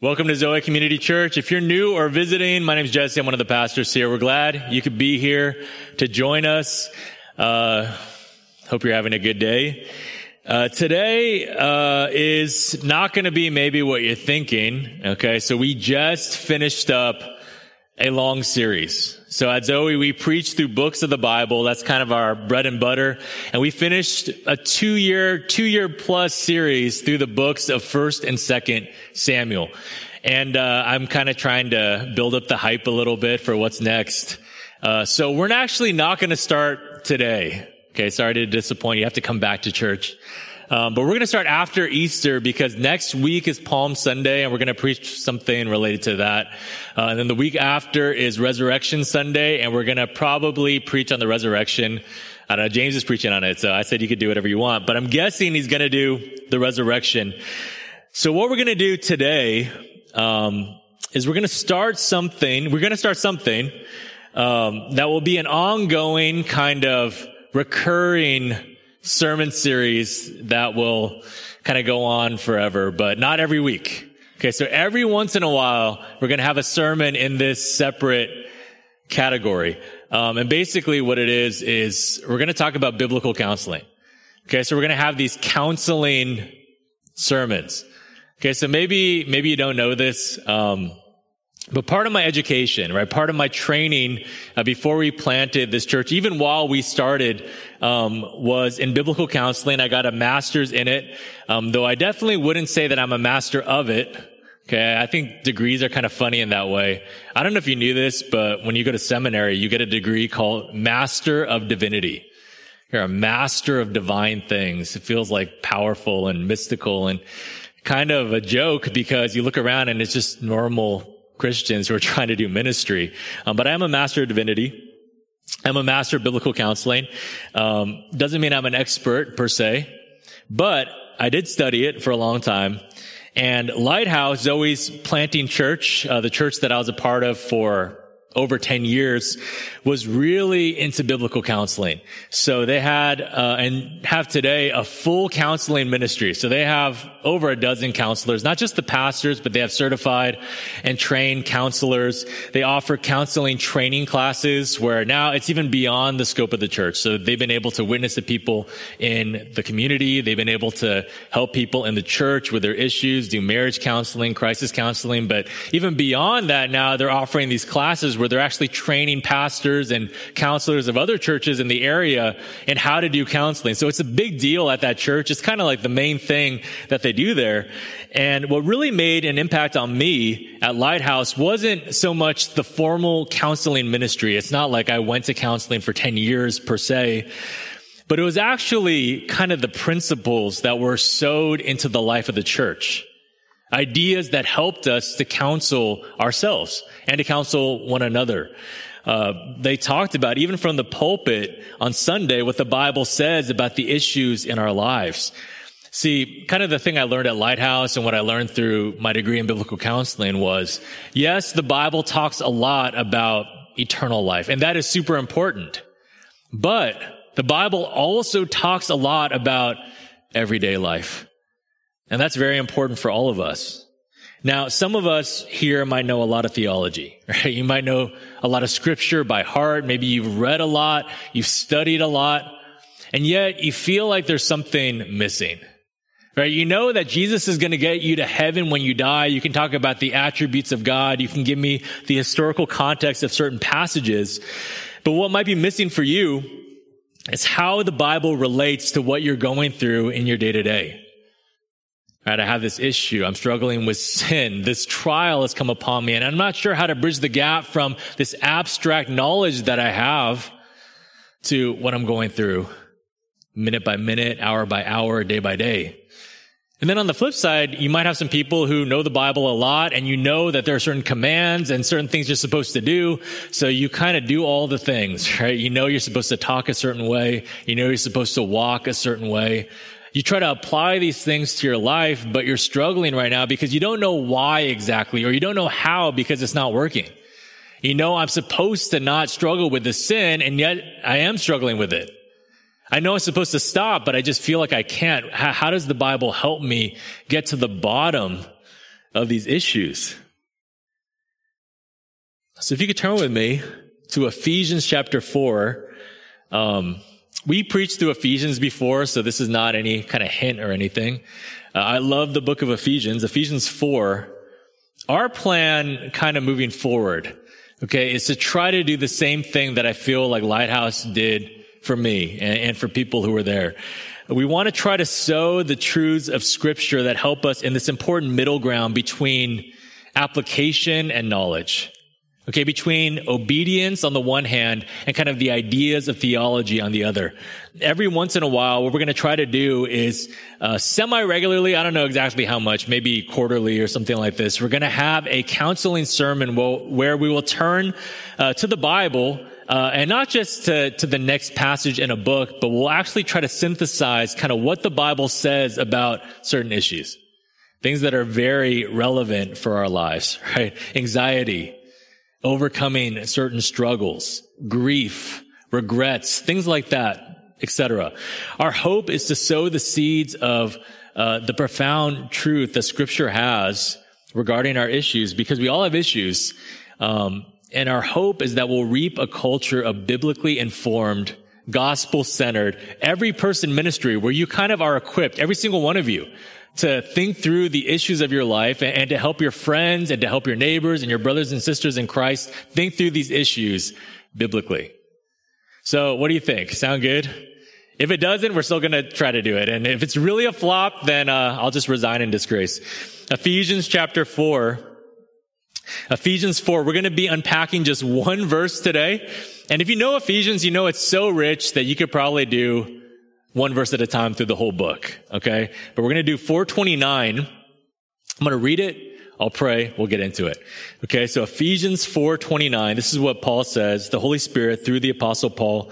Welcome to Zoe Community Church. If you're new or visiting, my name is Jesse. I'm one of the pastors here. We're glad you could be here to join us. Uh, hope you're having a good day. Uh, today uh, is not going to be maybe what you're thinking. Okay, so we just finished up a long series. So at Zoe, we preach through books of the Bible. That's kind of our bread and butter. And we finished a two year, two year plus series through the books of first and second Samuel. And, uh, I'm kind of trying to build up the hype a little bit for what's next. Uh, so we're actually not going to start today. Okay. Sorry to disappoint you. You have to come back to church. Um, but we're going to start after Easter because next week is Palm Sunday and we're going to preach something related to that. Uh, and then the week after is Resurrection Sunday and we're going to probably preach on the resurrection. I don't know. James is preaching on it. So I said you could do whatever you want, but I'm guessing he's going to do the resurrection. So what we're going to do today, um, is we're going to start something. We're going to start something, um, that will be an ongoing kind of recurring sermon series that will kind of go on forever, but not every week. Okay, so every once in a while, we're going to have a sermon in this separate category. Um, and basically what it is, is we're going to talk about biblical counseling. Okay, so we're going to have these counseling sermons. Okay, so maybe, maybe you don't know this. Um, but part of my education, right, part of my training uh, before we planted this church, even while we started, um, was in biblical counseling. I got a master's in it, um, though I definitely wouldn't say that I'm a master of it. Okay, I think degrees are kind of funny in that way. I don't know if you knew this, but when you go to seminary, you get a degree called Master of Divinity. You're a master of divine things. It feels like powerful and mystical and kind of a joke because you look around and it's just normal Christians who are trying to do ministry. Um, but I am a master of divinity. I'm a master of biblical counseling. Um, doesn't mean I'm an expert per se, but I did study it for a long time. And Lighthouse, Zoe's planting church, uh, the church that I was a part of for over 10 years was really into biblical counseling. So they had, uh, and have today a full counseling ministry. So they have over a dozen counselors, not just the pastors, but they have certified and trained counselors. They offer counseling training classes where now it's even beyond the scope of the church. So they've been able to witness to people in the community. They've been able to help people in the church with their issues, do marriage counseling, crisis counseling. But even beyond that, now they're offering these classes where they're actually training pastors and counselors of other churches in the area in how to do counseling. So it's a big deal at that church. It's kind of like the main thing that they do there. And what really made an impact on me at Lighthouse wasn't so much the formal counseling ministry. It's not like I went to counseling for 10 years per se. But it was actually kind of the principles that were sowed into the life of the church. Ideas that helped us to counsel ourselves and to counsel one another. Uh, they talked about, even from the pulpit on Sunday, what the Bible says about the issues in our lives. See, kind of the thing I learned at Lighthouse and what I learned through my degree in biblical counseling was, yes, the Bible talks a lot about eternal life, and that is super important. But the Bible also talks a lot about everyday life. And that's very important for all of us. Now, some of us here might know a lot of theology, right? You might know a lot of scripture by heart. Maybe you've read a lot. You've studied a lot. And yet you feel like there's something missing, right? You know that Jesus is going to get you to heaven when you die. You can talk about the attributes of God. You can give me the historical context of certain passages. But what might be missing for you is how the Bible relates to what you're going through in your day to day. Right, I have this issue. I'm struggling with sin. This trial has come upon me and I'm not sure how to bridge the gap from this abstract knowledge that I have to what I'm going through minute by minute, hour by hour, day by day. And then on the flip side, you might have some people who know the Bible a lot and you know that there are certain commands and certain things you're supposed to do. So you kind of do all the things, right? You know you're supposed to talk a certain way. You know you're supposed to walk a certain way you try to apply these things to your life, but you're struggling right now because you don't know why exactly, or you don't know how because it's not working. You know, I'm supposed to not struggle with the sin, and yet I am struggling with it. I know I'm supposed to stop, but I just feel like I can't. How, how does the Bible help me get to the bottom of these issues. So if you could turn with me to Ephesians chapter 4. Um, we preached through Ephesians before, so this is not any kind of hint or anything. Uh, I love the book of Ephesians. Ephesians 4. Our plan kind of moving forward, okay, is to try to do the same thing that I feel like Lighthouse did for me and, and for people who were there. We want to try to sow the truths of scripture that help us in this important middle ground between application and knowledge. Okay, between obedience on the one hand and kind of the ideas of theology on the other. Every once in a while, what we're going to try to do is uh, semi-regularly, I don't know exactly how much, maybe quarterly or something like this, we're going to have a counseling sermon where we will turn uh, to the Bible uh, and not just to, to the next passage in a book, but we'll actually try to synthesize kind of what the Bible says about certain issues. Things that are very relevant for our lives, right? Anxiety, overcoming certain struggles, grief, regrets, things like that, etc. Our hope is to sow the seeds of uh, the profound truth that Scripture has regarding our issues, because we all have issues. Um, and our hope is that we'll reap a culture of biblically informed, gospel centered, every person ministry where you kind of are equipped, every single one of you, to think through the issues of your life and to help your friends and to help your neighbors and your brothers and sisters in Christ think through these issues biblically. So what do you think? Sound good? If it doesn't, we're still going to try to do it. And if it's really a flop, then uh, I'll just resign in disgrace. Ephesians chapter 4. Ephesians 4. We're going to be unpacking just one verse today. And if you know Ephesians, you know it's so rich that you could probably do one verse at a time through the whole book. Okay. But we're going to do 429. I'm going to read it. I'll pray. We'll get into it. Okay. So Ephesians 429. This is what Paul says, the Holy Spirit through the apostle Paul.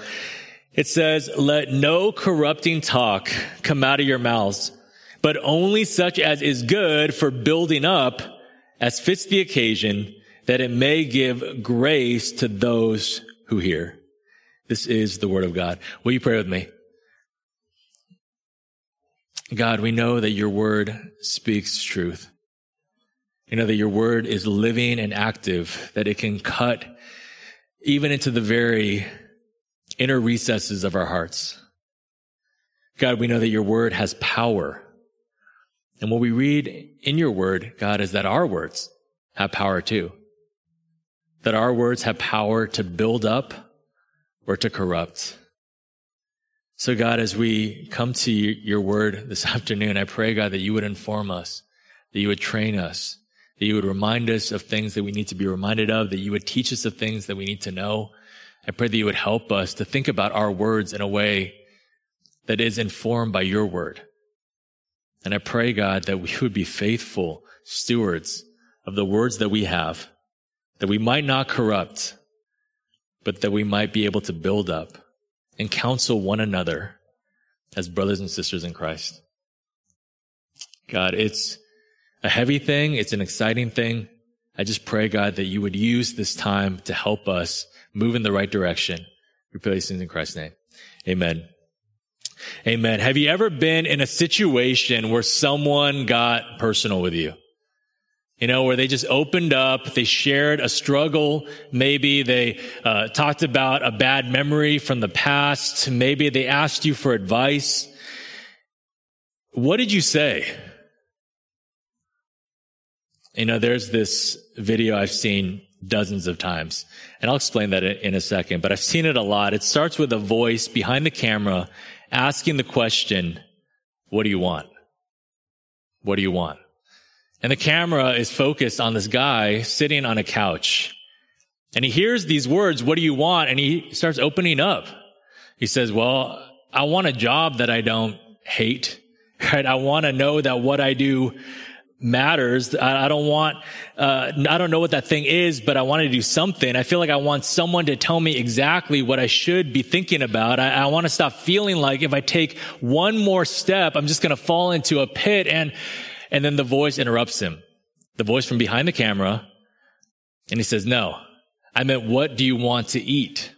It says, let no corrupting talk come out of your mouths, but only such as is good for building up as fits the occasion that it may give grace to those who hear. This is the word of God. Will you pray with me? God, we know that your word speaks truth. You know that your word is living and active, that it can cut even into the very inner recesses of our hearts. God, we know that your word has power. And what we read in your word, God, is that our words have power too. That our words have power to build up or to corrupt. So God, as we come to your word this afternoon, I pray, God, that you would inform us, that you would train us, that you would remind us of things that we need to be reminded of, that you would teach us of things that we need to know. I pray that you would help us to think about our words in a way that is informed by your word. And I pray, God, that we would be faithful stewards of the words that we have, that we might not corrupt, but that we might be able to build up and counsel one another as brothers and sisters in Christ. God, it's a heavy thing. It's an exciting thing. I just pray, God, that you would use this time to help us move in the right direction. We pray these things in Christ's name. Amen. Amen. Have you ever been in a situation where someone got personal with you? You know, where they just opened up, they shared a struggle. Maybe they uh, talked about a bad memory from the past. Maybe they asked you for advice. What did you say? You know, there's this video I've seen dozens of times, and I'll explain that in a second, but I've seen it a lot. It starts with a voice behind the camera asking the question, what do you want? What do you want? And the camera is focused on this guy sitting on a couch. And he hears these words, what do you want? And he starts opening up. He says, well, I want a job that I don't hate, right? I want to know that what I do matters. I, don't want, uh, I don't know what that thing is, but I want to do something. I feel like I want someone to tell me exactly what I should be thinking about. I, I want to stop feeling like if I take one more step, I'm just going to fall into a pit and, and then the voice interrupts him. The voice from behind the camera. And he says, no, I meant, what do you want to eat?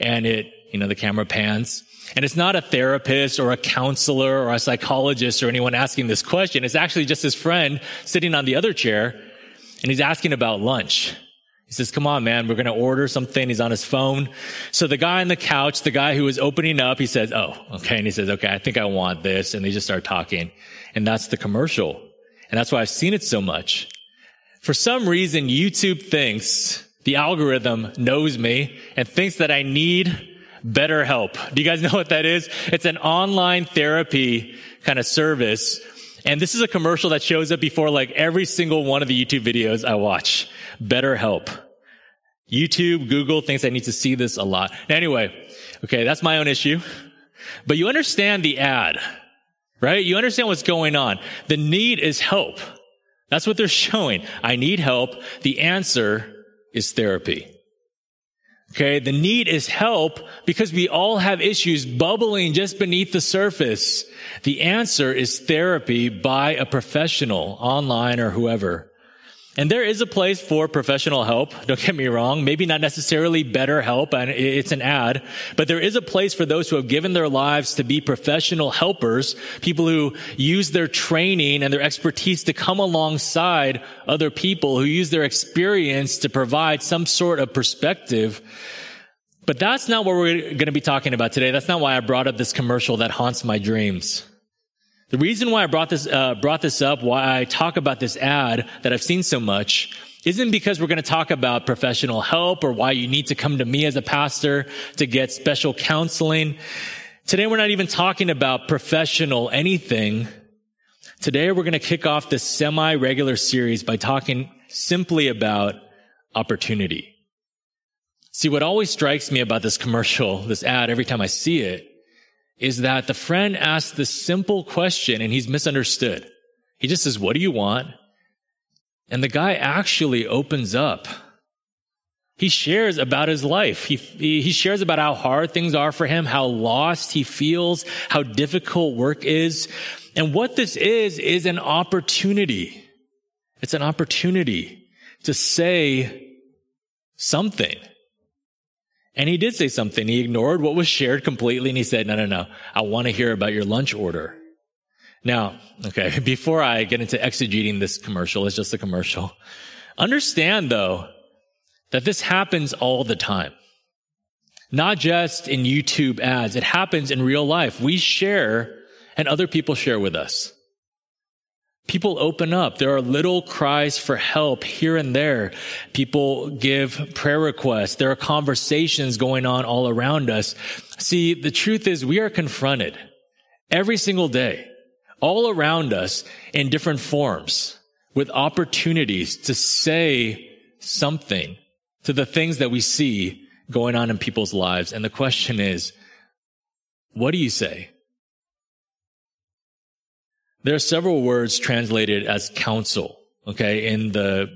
And it You know, the camera pans. And it's not a therapist or a counselor or a psychologist or anyone asking this question. It's actually just his friend sitting on the other chair and he's asking about lunch. Says, come on, man, we're going to order something. He's on his phone. So the guy on the couch, the guy who was opening up, he says, oh, okay. And he says, okay, I think I want this. And they just start talking. And that's the commercial. And that's why I've seen it so much. For some reason, YouTube thinks the algorithm knows me and thinks that I need better help. Do you guys know what that is? It's an online therapy kind of service. And this is a commercial that shows up before like every single one of the YouTube videos I watch. BetterHelp. YouTube, Google thinks I need to see this a lot. Anyway, okay, that's my own issue. But you understand the ad, right? You understand what's going on. The need is help. That's what they're showing. I need help. The answer is therapy. Okay. The need is help because we all have issues bubbling just beneath the surface. The answer is therapy by a professional online or whoever. And there is a place for professional help. Don't get me wrong. Maybe not necessarily better help. And it's an ad, but there is a place for those who have given their lives to be professional helpers, people who use their training and their expertise to come alongside other people who use their experience to provide some sort of perspective. But that's not what we're going to be talking about today. That's not why I brought up this commercial that haunts my dreams. The reason why I brought this, uh, brought this up, why I talk about this ad that I've seen so much, isn't because we're going to talk about professional help or why you need to come to me as a pastor to get special counseling. Today we're not even talking about professional anything. Today we're going to kick off this semi-regular series by talking simply about opportunity. See, what always strikes me about this commercial, this ad, every time I see it, is that the friend asks the simple question and he's misunderstood. He just says, what do you want? And the guy actually opens up. He shares about his life. He, he shares about how hard things are for him, how lost he feels, how difficult work is. And what this is, is an opportunity. It's an opportunity to say something. And he did say something. He ignored what was shared completely and he said, no, no, no. I want to hear about your lunch order. Now, okay, before I get into exegeting this commercial, it's just a commercial. Understand though, that this happens all the time. Not just in YouTube ads. It happens in real life. We share and other people share with us. People open up. There are little cries for help here and there. People give prayer requests. There are conversations going on all around us. See, the truth is we are confronted every single day, all around us in different forms with opportunities to say something to the things that we see going on in people's lives. And the question is, what do you say? There are several words translated as counsel, okay, in the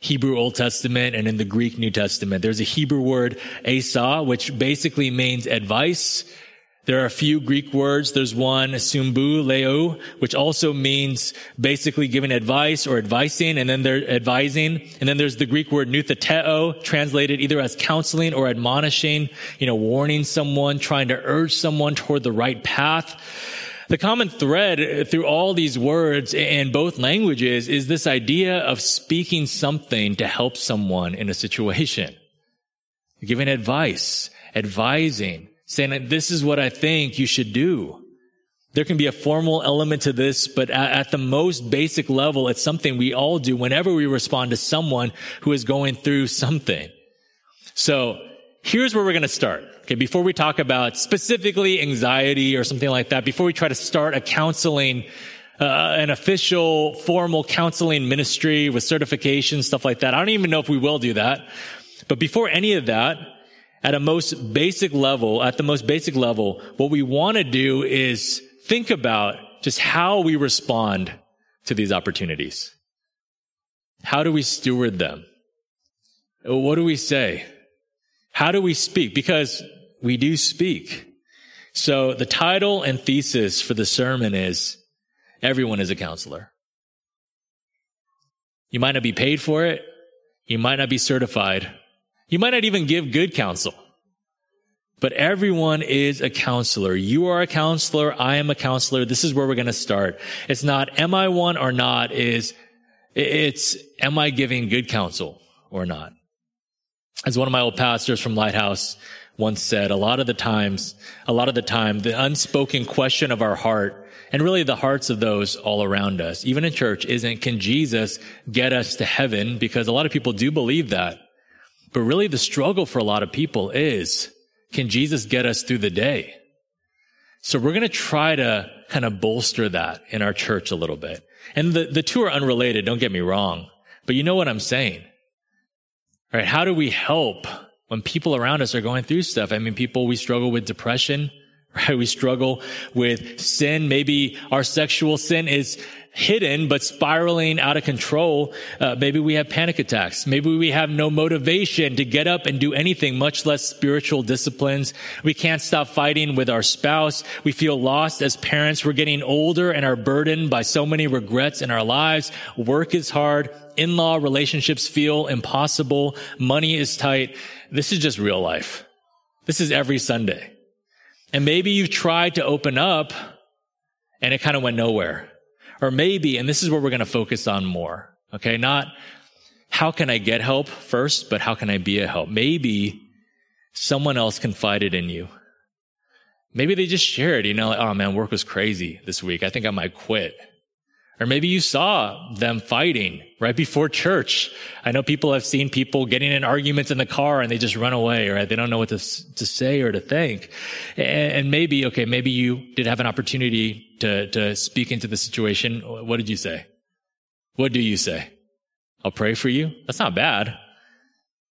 Hebrew Old Testament and in the Greek New Testament. There's a Hebrew word, asa, which basically means advice. There are a few Greek words. There's one, sumbu, leo, which also means basically giving advice or advising, and then they're advising. And then there's the Greek word nutheteo, translated either as counseling or admonishing, you know, warning someone, trying to urge someone toward the right path. The common thread through all these words in both languages is this idea of speaking something to help someone in a situation. Giving advice, advising, saying, this is what I think you should do. There can be a formal element to this, but at, the most basic level, it's something we all do whenever we respond to someone who is going through something. So here's where we're going to start. Okay, before we talk about specifically anxiety or something like that, before we try to start a counseling, uh, an official formal counseling ministry with certification, stuff like that. I don't even know if we will do that. But before any of that, at a most basic level, at the most basic level, what we want to do is think about just how we respond to these opportunities. How do we steward them? What do we say? How do we speak? Because we do speak. So the title and thesis for the sermon is everyone is a counselor. You might not be paid for it. You might not be certified. You might not even give good counsel. But everyone is a counselor. You are a counselor. I am a counselor. This is where we're going to start. It's not, am I one or not? Is it's, am I giving good counsel or not? As one of my old pastors from Lighthouse once said, a lot of the times, a lot of the time, the unspoken question of our heart and really the hearts of those all around us, even in church, isn't can Jesus get us to heaven? Because a lot of people do believe that. But really the struggle for a lot of people is, can Jesus get us through the day? So we're going to try to kind of bolster that in our church a little bit. And the, the two are unrelated. Don't get me wrong, but you know what I'm saying, right? How do we help when people around us are going through stuff? I mean, people, we struggle with depression, right? We struggle with sin. Maybe our sexual sin is hidden but spiraling out of control. Uh, maybe we have panic attacks. Maybe we have no motivation to get up and do anything, much less spiritual disciplines. We can't stop fighting with our spouse. We feel lost as parents. We're getting older and are burdened by so many regrets in our lives. Work is hard. In-law relationships feel impossible. Money is tight. This is just real life. This is every Sunday. And maybe you've tried to open up and it kind of went nowhere. Or maybe, and this is where we're going to focus on more. Okay. Not how can I get help first, but how can I be a help? Maybe someone else confided in you. Maybe they just shared, you know, like, oh man, work was crazy this week. I think I might quit. Or maybe you saw them fighting right before church. I know people have seen people getting in arguments in the car and they just run away, right? They don't know what to, to say or to think. And maybe, okay, maybe you did have an opportunity to, to speak into the situation. What did you say? What do you say? I'll pray for you. That's not bad.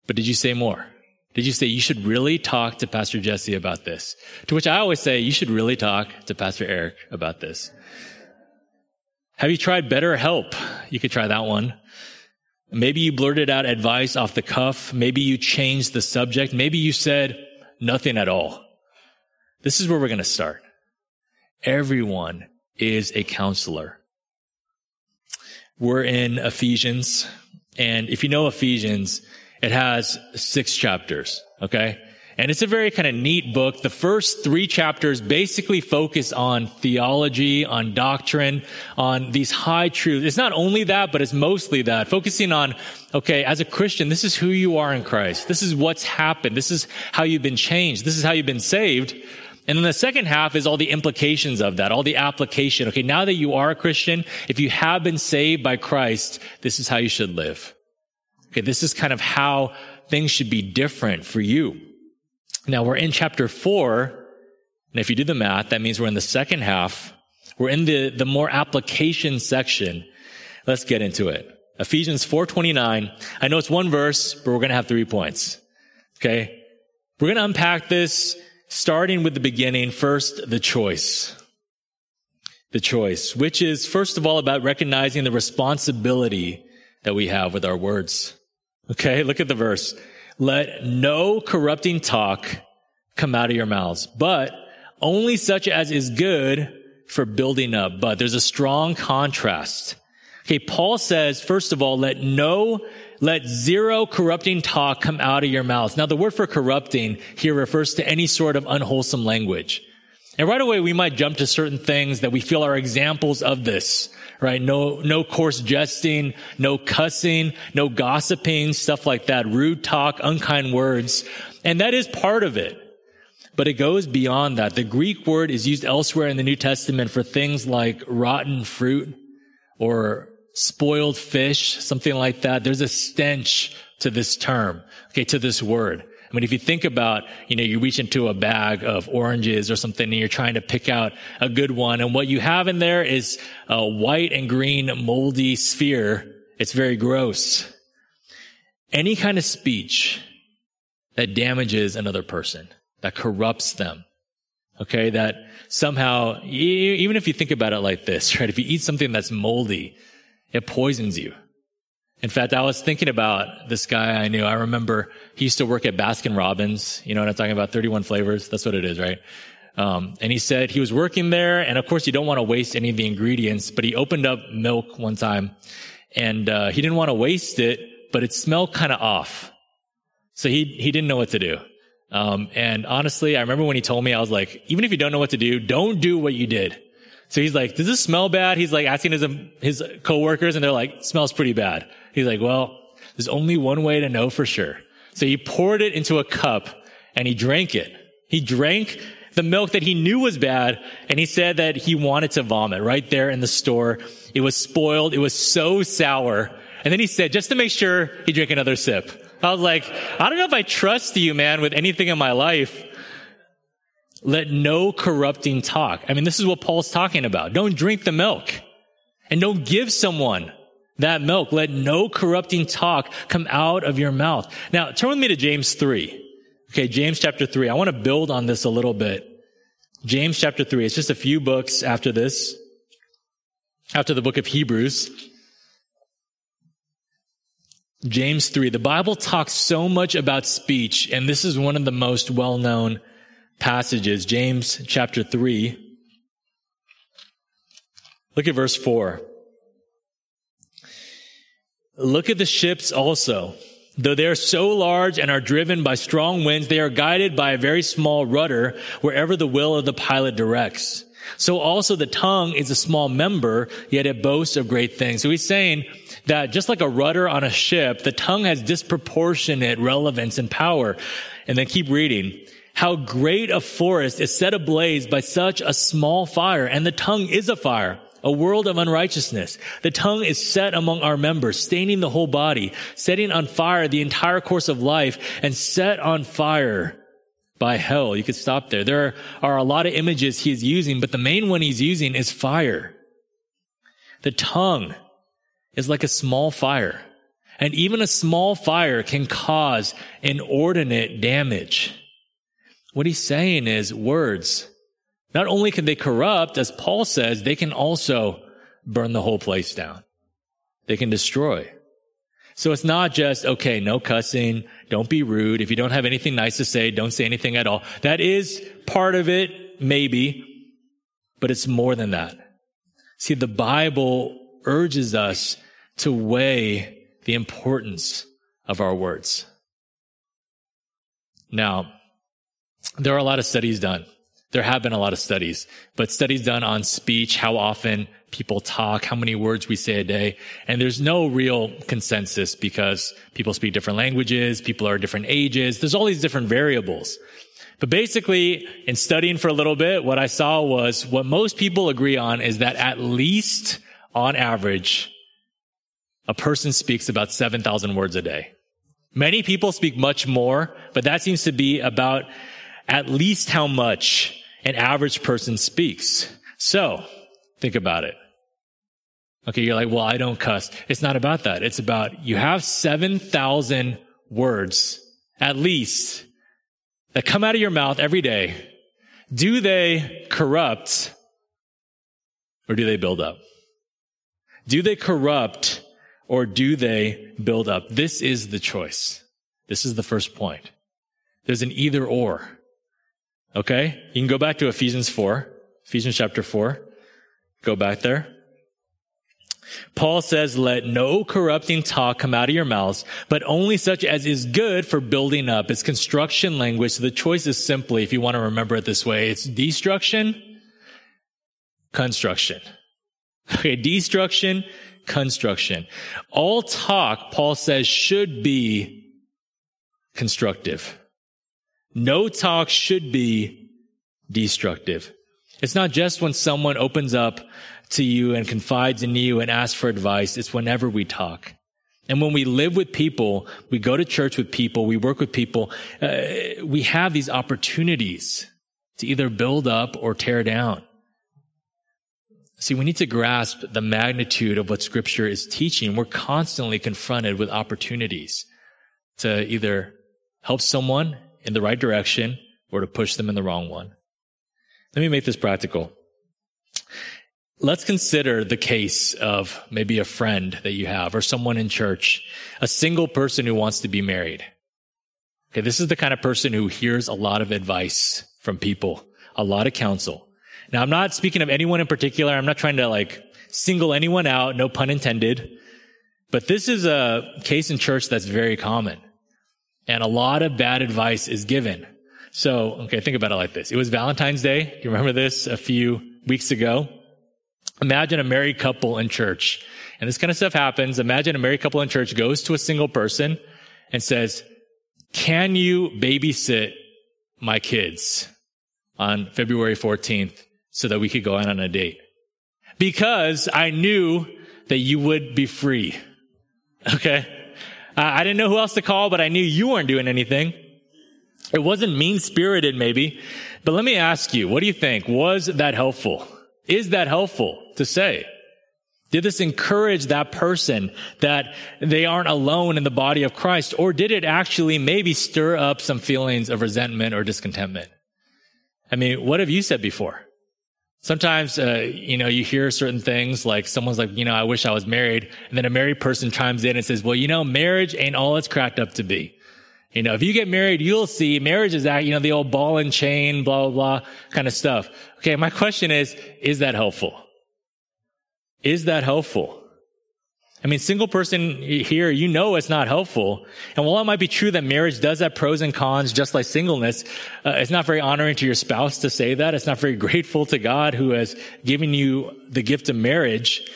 But did you say more? Did you say you should really talk to Pastor Jesse about this? To which I always say you should really talk to Pastor Eric about this. Have you tried BetterHelp? You could try that one. Maybe you blurted out advice off the cuff. Maybe you changed the subject. Maybe you said nothing at all. This is where we're going to start. Everyone is a counselor. We're in Ephesians. And if you know Ephesians, it has six chapters. Okay. And it's a very kind of neat book. The first three chapters basically focus on theology, on doctrine, on these high truths. It's not only that, but it's mostly that. Focusing on, okay, as a Christian, this is who you are in Christ. This is what's happened. This is how you've been changed. This is how you've been saved. And then the second half is all the implications of that, all the application. Okay, now that you are a Christian, if you have been saved by Christ, this is how you should live. Okay, this is kind of how things should be different for you. Now we're in chapter four. And if you do the math, that means we're in the second half. We're in the, the more application section. Let's get into it. Ephesians 4.29. I know it's one verse, but we're going to have three points. Okay. We're going to unpack this starting with the beginning. First, the choice. The choice, which is first of all about recognizing the responsibility that we have with our words. Okay. Look at the verse. Let no corrupting talk come out of your mouths, but only such as is good for building up. But there's a strong contrast. Okay. Paul says, first of all, let no, let zero corrupting talk come out of your mouths. Now, the word for corrupting here refers to any sort of unwholesome language. And right away, we might jump to certain things that we feel are examples of this right? No, no coarse jesting, no cussing, no gossiping, stuff like that, rude talk, unkind words. And that is part of it. But it goes beyond that. The Greek word is used elsewhere in the New Testament for things like rotten fruit or spoiled fish, something like that. There's a stench to this term, okay, to this word. I mean, if you think about, you know, you reach into a bag of oranges or something and you're trying to pick out a good one and what you have in there is a white and green moldy sphere. It's very gross. Any kind of speech that damages another person, that corrupts them, okay, that somehow, even if you think about it like this, right, if you eat something that's moldy, it poisons you. In fact, I was thinking about this guy I knew. I remember he used to work at Baskin Robbins. You know what I'm talking about? 31 flavors. That's what it is, right? Um, and he said he was working there, and of course you don't want to waste any of the ingredients. But he opened up milk one time, and uh, he didn't want to waste it, but it smelled kind of off. So he he didn't know what to do. Um, and honestly, I remember when he told me, I was like, even if you don't know what to do, don't do what you did. So he's like, does this smell bad? He's like asking his, his coworkers and they're like, smells pretty bad. He's like, well, there's only one way to know for sure. So he poured it into a cup and he drank it. He drank the milk that he knew was bad and he said that he wanted to vomit right there in the store. It was spoiled. It was so sour. And then he said, just to make sure, he drank another sip. I was like, I don't know if I trust you, man, with anything in my life. Let no corrupting talk. I mean, this is what Paul's talking about. Don't drink the milk and don't give someone that milk. Let no corrupting talk come out of your mouth. Now, turn with me to James 3. Okay, James chapter 3. I want to build on this a little bit. James chapter 3. It's just a few books after this, after the book of Hebrews. James 3. The Bible talks so much about speech, and this is one of the most well-known passages. James chapter 3. Look at verse 4. Look at the ships also. Though they are so large and are driven by strong winds, they are guided by a very small rudder wherever the will of the pilot directs. So also the tongue is a small member, yet it boasts of great things. So he's saying that just like a rudder on a ship, the tongue has disproportionate relevance and power. And then keep reading. How great a forest is set ablaze by such a small fire, and the tongue is a fire, a world of unrighteousness. The tongue is set among our members, staining the whole body, setting on fire the entire course of life, and set on fire by hell. You could stop there. There are a lot of images he's using, but the main one he's using is fire. The tongue is like a small fire. And even a small fire can cause inordinate damage. What he's saying is words. Not only can they corrupt, as Paul says, they can also burn the whole place down. They can destroy. So it's not just, okay, no cussing, don't be rude. If you don't have anything nice to say, don't say anything at all. That is part of it, maybe, but it's more than that. See, the Bible urges us to weigh the importance of our words. Now, there are a lot of studies done. There have been a lot of studies, but studies done on speech, how often people talk, how many words we say a day. And there's no real consensus because people speak different languages, people are different ages. There's all these different variables. But basically, in studying for a little bit, what I saw was what most people agree on is that at least on average, a person speaks about 7,000 words a day. Many people speak much more, but that seems to be about at least how much an average person speaks. So, think about it. Okay, you're like, well, I don't cuss. It's not about that. It's about you have 7,000 words, at least, that come out of your mouth every day. Do they corrupt or do they build up? Do they corrupt or do they build up? This is the choice. This is the first point. There's an either or. Okay? You can go back to Ephesians 4, Ephesians chapter 4. Go back there. Paul says, let no corrupting talk come out of your mouths, but only such as is good for building up. It's construction language. So the choice is simply, if you want to remember it this way, it's destruction, construction. Okay, destruction, construction. All talk, Paul says, should be constructive. No talk should be destructive. It's not just when someone opens up to you and confides in you and asks for advice. It's whenever we talk. And when we live with people, we go to church with people, we work with people, uh, we have these opportunities to either build up or tear down. See, we need to grasp the magnitude of what scripture is teaching. We're constantly confronted with opportunities to either help someone in the right direction or to push them in the wrong one. Let me make this practical. Let's consider the case of maybe a friend that you have or someone in church, a single person who wants to be married. Okay, this is the kind of person who hears a lot of advice from people, a lot of counsel. Now, I'm not speaking of anyone in particular. I'm not trying to like single anyone out, no pun intended. But this is a case in church that's very common. And a lot of bad advice is given. So, okay, think about it like this. It was Valentine's Day. You remember this a few weeks ago? Imagine a married couple in church. And this kind of stuff happens. Imagine a married couple in church goes to a single person and says, can you babysit my kids on February 14th so that we could go out on a date? Because I knew that you would be free. Okay. Uh, I didn't know who else to call, but I knew you weren't doing anything. It wasn't mean spirited, maybe. But let me ask you, what do you think? Was that helpful? Is that helpful to say? Did this encourage that person that they aren't alone in the body of Christ? Or did it actually maybe stir up some feelings of resentment or discontentment? I mean, what have you said before? Sometimes, uh, you know, you hear certain things like someone's like, you know, I wish I was married. And then a married person chimes in and says, well, you know, marriage ain't all it's cracked up to be. You know, if you get married, you'll see marriage is that, you know, the old ball and chain, blah, blah, blah kind of stuff. Okay. My question is, is that helpful? Is that helpful? I mean, single person here, you know it's not helpful. And while it might be true that marriage does have pros and cons, just like singleness, uh, it's not very honoring to your spouse to say that. It's not very grateful to God who has given you the gift of marriage.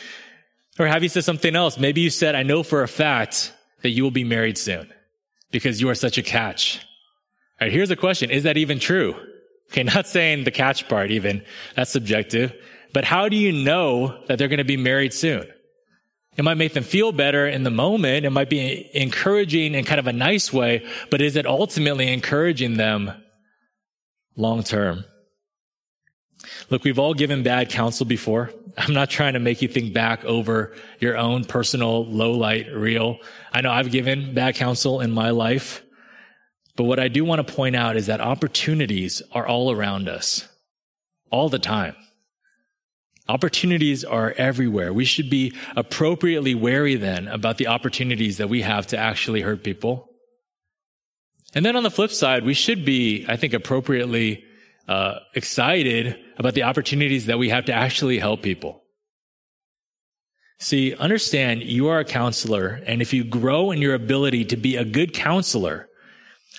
Or have you said something else? Maybe you said, I know for a fact that you will be married soon because you are such a catch. All right, here's a question. Is that even true? Okay, not saying the catch part even. That's subjective. But how do you know that they're going to be married soon? It might make them feel better in the moment. It might be encouraging in kind of a nice way, but is it ultimately encouraging them long term? Look, we've all given bad counsel before. I'm not trying to make you think back over your own personal low light reel. I know I've given bad counsel in my life, but what I do want to point out is that opportunities are all around us all the time. Opportunities are everywhere. We should be appropriately wary then about the opportunities that we have to actually hurt people. And then on the flip side, we should be, I think, appropriately uh, excited about the opportunities that we have to actually help people. See, understand you are a counselor, and if you grow in your ability to be a good counselor,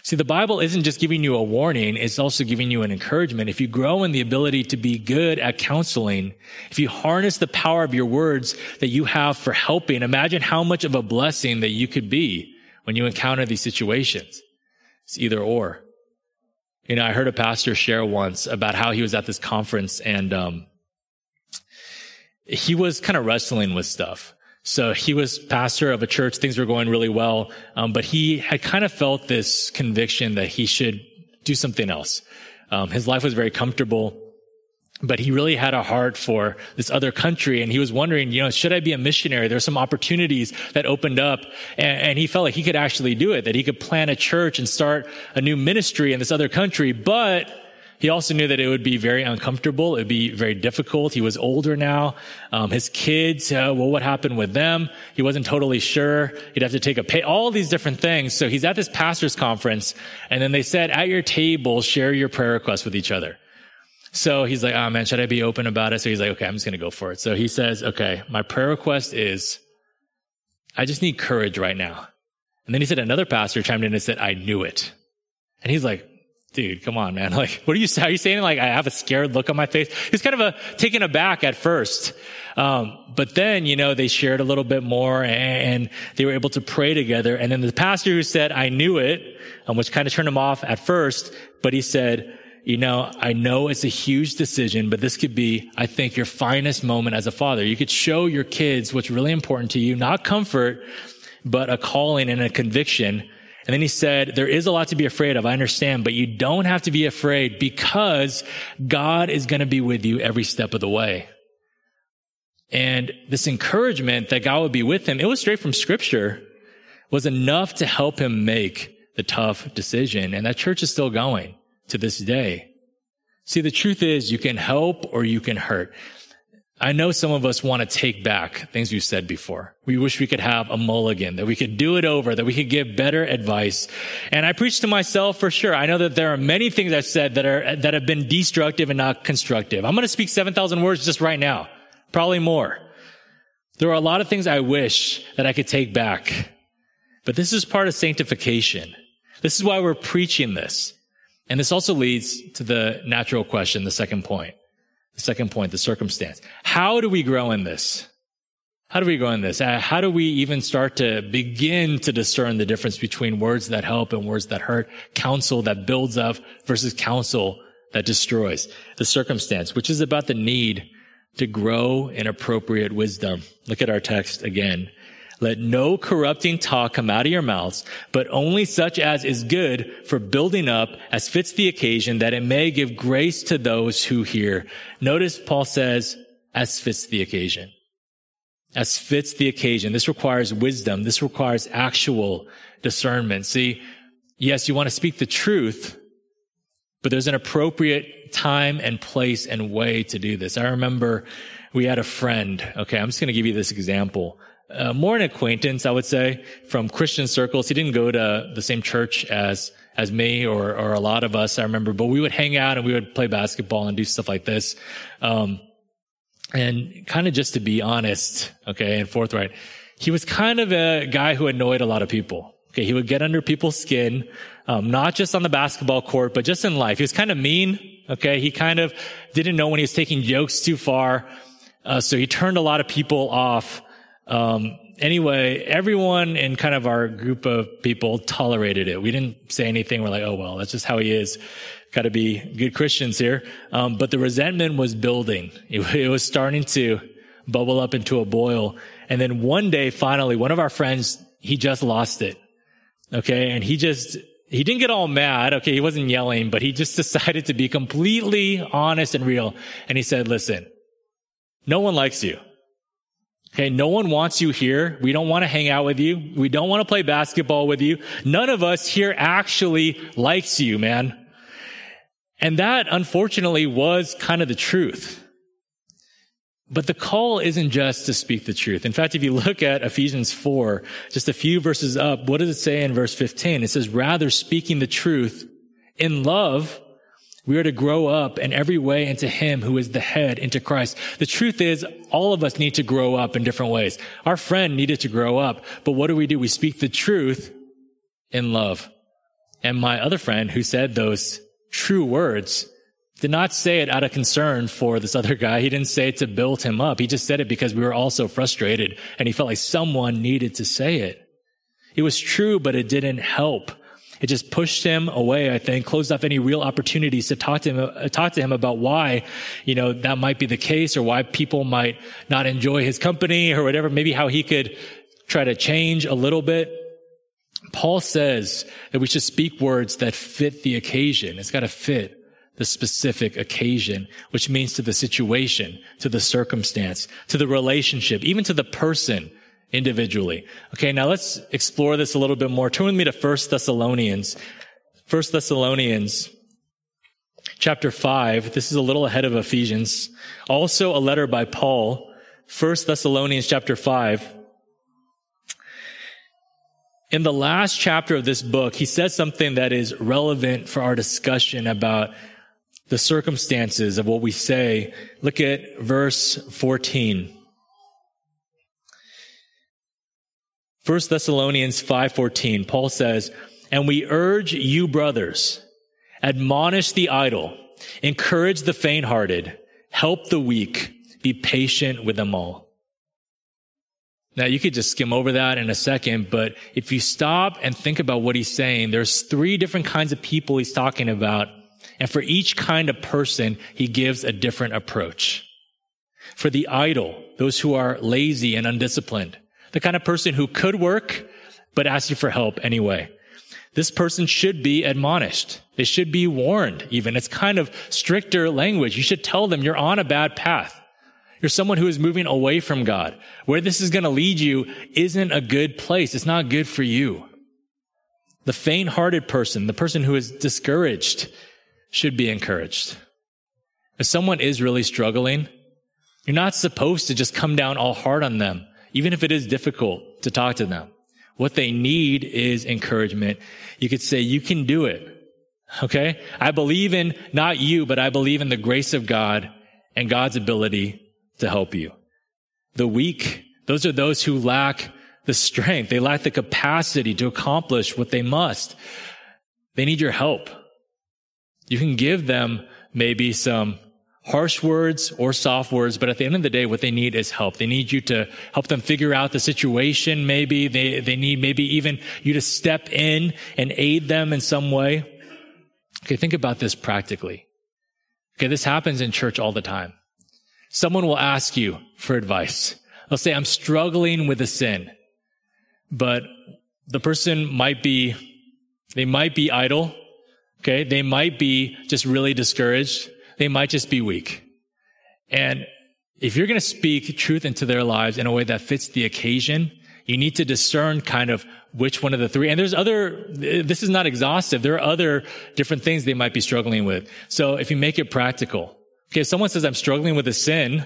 See, the Bible isn't just giving you a warning, it's also giving you an encouragement. If you grow in the ability to be good at counseling, if you harness the power of your words that you have for helping, imagine how much of a blessing that you could be when you encounter these situations. It's either or. You know, I heard a pastor share once about how he was at this conference and um, he was kind of wrestling with stuff. So he was pastor of a church. Things were going really well. Um, but he had kind of felt this conviction that he should do something else. Um, his life was very comfortable, but he really had a heart for this other country. And he was wondering, you know, should I be a missionary? There's some opportunities that opened up and, and he felt like he could actually do it, that he could plant a church and start a new ministry in this other country. But he also knew that it would be very uncomfortable. It would be very difficult. He was older now. Um, his kids, uh, well, what happened with them? He wasn't totally sure. He'd have to take a pay, all these different things. So he's at this pastor's conference and then they said, at your table, share your prayer requests with each other. So he's like, oh man, should I be open about it? So he's like, okay, I'm just going to go for it. So he says, okay, my prayer request is, I just need courage right now. And then he said, another pastor chimed in and said, I knew it. And he's like, dude, come on, man. Like, what are you, are you saying? Like, I have a scared look on my face. He's kind of a taken aback at first. Um, but then, you know, they shared a little bit more and, they were able to pray together. And then the pastor who said, I knew it, um, which kind of turned him off at first, but he said, you know, I know it's a huge decision, but this could be, I think, your finest moment as a father. You could show your kids what's really important to you, not comfort, but a calling and a conviction and then he said, there is a lot to be afraid of. I understand, but you don't have to be afraid because God is going to be with you every step of the way. And this encouragement that God would be with him, it was straight from scripture, was enough to help him make the tough decision. And that church is still going to this day. See, the truth is you can help or you can hurt. I know some of us want to take back things we've said before. We wish we could have a mulligan, that we could do it over, that we could give better advice. And I preach to myself for sure. I know that there are many things I've said that are, that have been destructive and not constructive. I'm going to speak 7,000 words just right now. Probably more. There are a lot of things I wish that I could take back. But this is part of sanctification. This is why we're preaching this. And this also leads to the natural question, the second point. The second point, the circumstance. How do we grow in this? How do we grow in this? Uh, how do we even start to begin to discern the difference between words that help and words that hurt, counsel that builds up versus counsel that destroys? The circumstance, which is about the need to grow in appropriate wisdom. Look at our text again. Let no corrupting talk come out of your mouths, but only such as is good for building up as fits the occasion that it may give grace to those who hear. Notice Paul says, as fits the occasion. As fits the occasion. This requires wisdom. This requires actual discernment. See, yes, you want to speak the truth, but there's an appropriate time and place and way to do this. I remember we had a friend. Okay. I'm just going to give you this example uh, more an acquaintance, I would say, from Christian circles. He didn't go to the same church as as me or or a lot of us. I remember, but we would hang out and we would play basketball and do stuff like this. Um, and kind of just to be honest, okay, and forthright, he was kind of a guy who annoyed a lot of people. Okay, he would get under people's skin, um, not just on the basketball court, but just in life. He was kind of mean. Okay, he kind of didn't know when he was taking jokes too far, uh, so he turned a lot of people off. Um, anyway, everyone in kind of our group of people tolerated it. We didn't say anything. We're like, oh, well, that's just how he is. Got to be good Christians here. Um, but the resentment was building. It, it was starting to bubble up into a boil. And then one day, finally, one of our friends, he just lost it. Okay. And he just, he didn't get all mad. Okay. He wasn't yelling, but he just decided to be completely honest and real. And he said, listen, no one likes you. Okay, no one wants you here. We don't want to hang out with you. We don't want to play basketball with you. None of us here actually likes you, man. And that unfortunately was kind of the truth. But the call isn't just to speak the truth. In fact, if you look at Ephesians 4, just a few verses up, what does it say in verse 15? It says, rather speaking the truth in love, we are to grow up in every way into Him who is the head, into Christ. The truth is, all of us need to grow up in different ways. Our friend needed to grow up, but what do we do? We speak the truth in love. And my other friend who said those true words did not say it out of concern for this other guy. He didn't say it to build him up. He just said it because we were all so frustrated and he felt like someone needed to say it. It was true, but it didn't help. It just pushed him away, I think, closed off any real opportunities to talk to him, uh, talk to him about why, you know, that might be the case or why people might not enjoy his company or whatever, maybe how he could try to change a little bit. Paul says that we should speak words that fit the occasion. It's got to fit the specific occasion, which means to the situation, to the circumstance, to the relationship, even to the person individually. Okay, now let's explore this a little bit more. Turn with me to 1 Thessalonians. 1 Thessalonians chapter 5. This is a little ahead of Ephesians. Also a letter by Paul. 1 Thessalonians chapter 5. In the last chapter of this book, he says something that is relevant for our discussion about the circumstances of what we say. Look at verse 14. 1 Thessalonians 5:14, Paul says, "And we urge you brothers, admonish the idle, encourage the faint-hearted, help the weak, be patient with them all." Now you could just skim over that in a second, but if you stop and think about what he's saying, there's three different kinds of people he's talking about. And for each kind of person, he gives a different approach. For the idle, those who are lazy and undisciplined, the kind of person who could work, but asks you for help anyway. This person should be admonished. They should be warned even. It's kind of stricter language. You should tell them you're on a bad path. You're someone who is moving away from God. Where this is going to lead you isn't a good place. It's not good for you. The faint hearted person, the person who is discouraged, should be encouraged. If someone is really struggling, you're not supposed to just come down all hard on them even if it is difficult to talk to them. What they need is encouragement. You could say, you can do it. Okay? I believe in not you, but I believe in the grace of God and God's ability to help you. The weak, those are those who lack the strength. They lack the capacity to accomplish what they must. They need your help. You can give them maybe some harsh words or soft words, but at the end of the day, what they need is help. They need you to help them figure out the situation. Maybe they, they need maybe even you to step in and aid them in some way. Okay, think about this practically. Okay, this happens in church all the time. Someone will ask you for advice. They'll say, I'm struggling with a sin, but the person might be, they might be idle. Okay. They might be just really discouraged. They might just be weak. And if you're going to speak truth into their lives in a way that fits the occasion, you need to discern kind of which one of the three. And there's other, this is not exhaustive. There are other different things they might be struggling with. So if you make it practical, okay, if someone says, I'm struggling with a sin,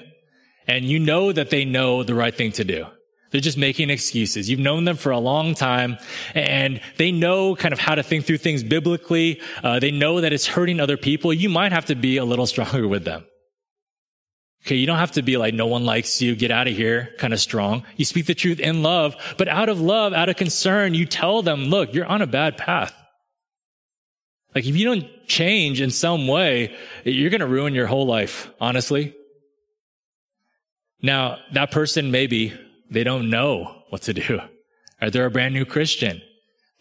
and you know that they know the right thing to do. They're just making excuses. You've known them for a long time and they know kind of how to think through things biblically. Uh, they know that it's hurting other people. You might have to be a little stronger with them. Okay. You don't have to be like, no one likes you. Get out of here. Kind of strong. You speak the truth in love, but out of love, out of concern, you tell them, look, you're on a bad path. Like if you don't change in some way, you're going to ruin your whole life, honestly. Now, that person maybe they don't know what to do. Or they're a brand new Christian.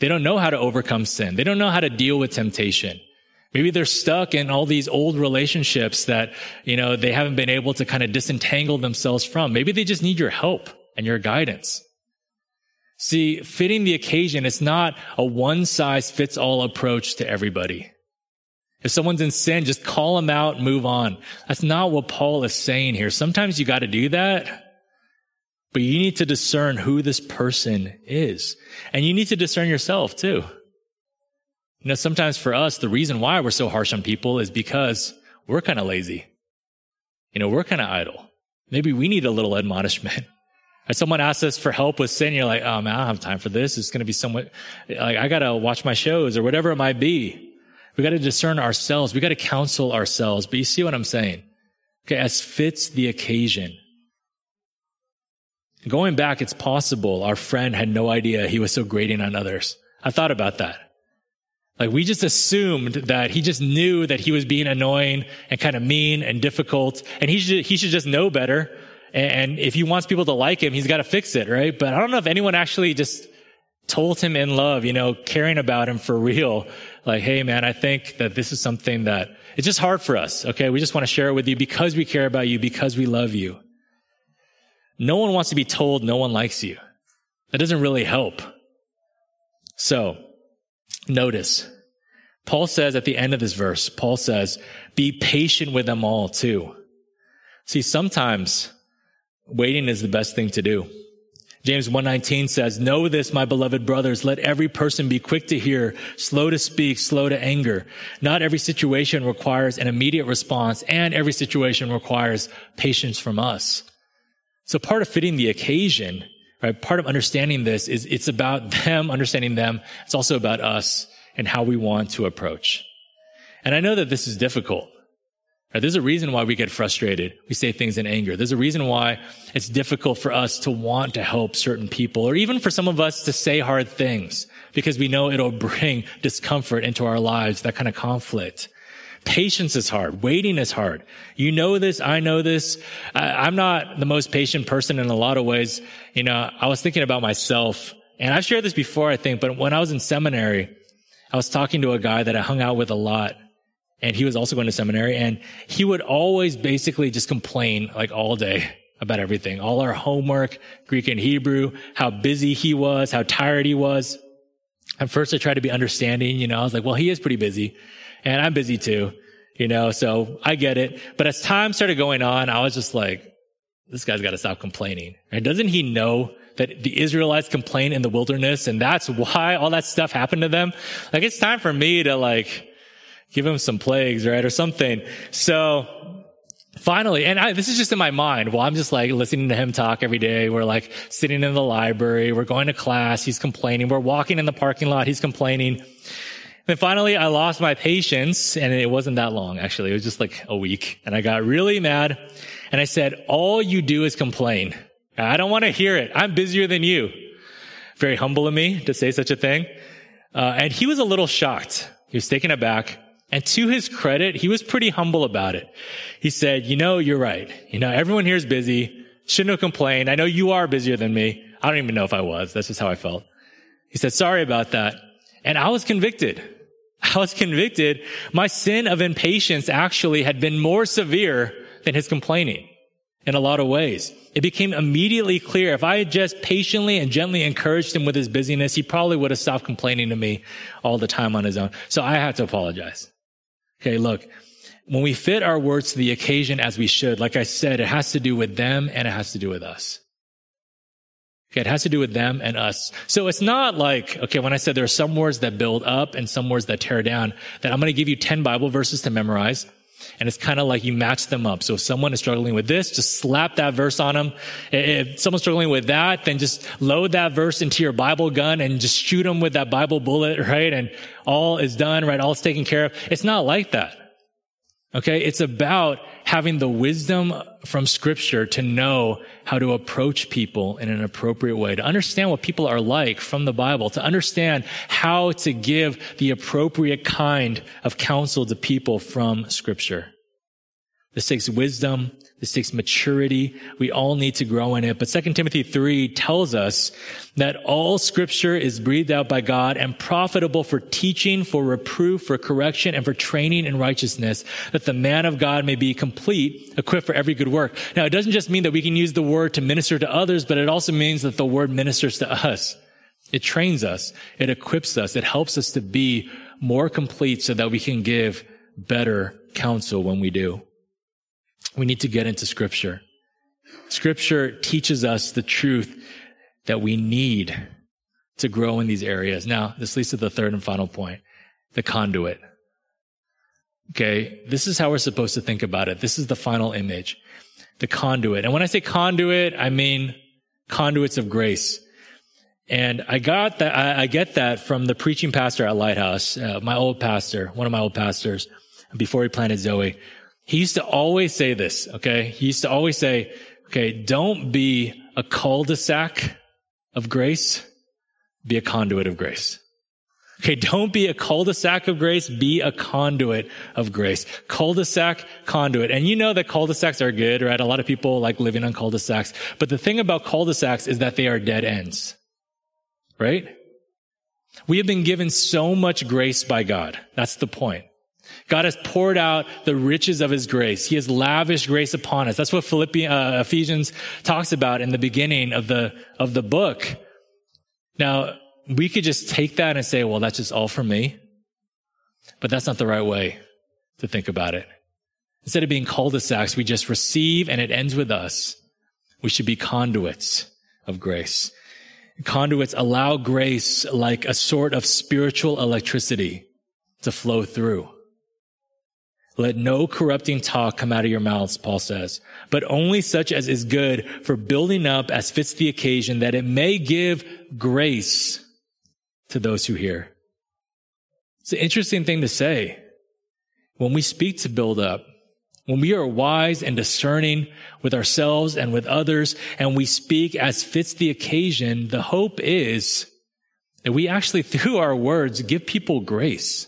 They don't know how to overcome sin. They don't know how to deal with temptation. Maybe they're stuck in all these old relationships that, you know, they haven't been able to kind of disentangle themselves from. Maybe they just need your help and your guidance. See, fitting the occasion, it's not a one size fits all approach to everybody. If someone's in sin, just call them out, move on. That's not what Paul is saying here. Sometimes you got to do that. But you need to discern who this person is. And you need to discern yourself too. You know, sometimes for us, the reason why we're so harsh on people is because we're kind of lazy. You know, we're kind of idle. Maybe we need a little admonishment. If someone asks us for help with sin, you're like, oh man, I don't have time for this. It's going to be somewhat, like, I got to watch my shows or whatever it might be. We got to discern ourselves. We got to counsel ourselves. But you see what I'm saying? Okay. As fits the occasion. Going back, it's possible our friend had no idea he was so grating on others. I thought about that. Like we just assumed that he just knew that he was being annoying and kind of mean and difficult and he should, he should just know better. And if he wants people to like him, he's got to fix it, right? But I don't know if anyone actually just told him in love, you know, caring about him for real. Like, hey man, I think that this is something that it's just hard for us. Okay. We just want to share it with you because we care about you, because we love you. No one wants to be told no one likes you. That doesn't really help. So, notice, Paul says at the end of this verse, Paul says, be patient with them all too. See, sometimes waiting is the best thing to do. James 1:19 says, "Know this, my beloved brothers, let every person be quick to hear, slow to speak, slow to anger. Not every situation requires an immediate response, and every situation requires patience from us." So part of fitting the occasion, right? Part of understanding this is it's about them, understanding them. It's also about us and how we want to approach. And I know that this is difficult. Right? There's a reason why we get frustrated. We say things in anger. There's a reason why it's difficult for us to want to help certain people or even for some of us to say hard things because we know it'll bring discomfort into our lives, that kind of conflict. Patience is hard. Waiting is hard. You know this. I know this. I, am not the most patient person in a lot of ways. You know, I was thinking about myself and I've shared this before, I think, but when I was in seminary, I was talking to a guy that I hung out with a lot and he was also going to seminary and he would always basically just complain like all day about everything, all our homework, Greek and Hebrew, how busy he was, how tired he was. At first I tried to be understanding, you know, I was like, well, he is pretty busy and I'm busy too, you know, so I get it. But as time started going on, I was just like, this guy's got to stop complaining. Doesn't he know that the Israelites complain in the wilderness and that's why all that stuff happened to them? Like it's time for me to like give him some plagues, right? Or something. So finally, and I, this is just in my mind. Well, I'm just like listening to him talk every day. We're like sitting in the library. We're going to class. He's complaining. We're walking in the parking lot. He's complaining. Then finally, I lost my patience and it wasn't that long, actually. It was just like a week and I got really mad and I said, all you do is complain. I don't want to hear it. I'm busier than you. Very humble of me to say such a thing. Uh, and he was a little shocked. He was taken aback. And to his credit, he was pretty humble about it. He said, you know, you're right. You know, everyone here is busy. Shouldn't have complained. I know you are busier than me. I don't even know if I was. That's just how I felt. He said, sorry about that. And I was convicted. I was convicted. My sin of impatience actually had been more severe than his complaining in a lot of ways. It became immediately clear if I had just patiently and gently encouraged him with his busyness, he probably would have stopped complaining to me all the time on his own. So I had to apologize. Okay, look, when we fit our words to the occasion as we should, like I said, it has to do with them and it has to do with us. Okay, it has to do with them and us. So it's not like, okay, when I said there are some words that build up and some words that tear down, that I'm going to give you 10 Bible verses to memorize. And it's kind of like you match them up. So if someone is struggling with this, just slap that verse on them. If someone's struggling with that, then just load that verse into your Bible gun and just shoot them with that Bible bullet, right? And all is done, right? All is taken care of. It's not like that. Okay. It's about having the wisdom from scripture to know how to approach people in an appropriate way, to understand what people are like from the Bible, to understand how to give the appropriate kind of counsel to people from scripture. This takes wisdom. This takes maturity. We all need to grow in it. But 2 Timothy 3 tells us that all scripture is breathed out by God and profitable for teaching, for reproof, for correction, and for training in righteousness, that the man of God may be complete, equipped for every good work. Now, it doesn't just mean that we can use the word to minister to others, but it also means that the word ministers to us. It trains us. It equips us. It helps us to be more complete so that we can give better counsel when we do we need to get into scripture. Scripture teaches us the truth that we need to grow in these areas. Now, this leads to the third and final point, the conduit. Okay. This is how we're supposed to think about it. This is the final image, the conduit. And when I say conduit, I mean conduits of grace. And I got that, I, I get that from the preaching pastor at Lighthouse, uh, my old pastor, one of my old pastors, before he planted Zoe. He used to always say this, okay? He used to always say, okay, don't be a cul-de-sac of grace, be a conduit of grace. Okay, don't be a cul-de-sac of grace, be a conduit of grace. Cul-de-sac, conduit. And you know that cul-de-sacs are good, right? A lot of people like living on cul-de-sacs. But the thing about cul-de-sacs is that they are dead ends. Right? We have been given so much grace by God. That's the point. God has poured out the riches of his grace. He has lavished grace upon us. That's what Philippians, uh, Ephesians talks about in the beginning of the, of the book. Now, we could just take that and say, well, that's just all for me. But that's not the right way to think about it. Instead of being cul-de-sacs, we just receive and it ends with us. We should be conduits of grace. Conduits allow grace like a sort of spiritual electricity to flow through. Let no corrupting talk come out of your mouths, Paul says, but only such as is good for building up as fits the occasion that it may give grace to those who hear. It's an interesting thing to say. When we speak to build up, when we are wise and discerning with ourselves and with others, and we speak as fits the occasion, the hope is that we actually, through our words, give people grace.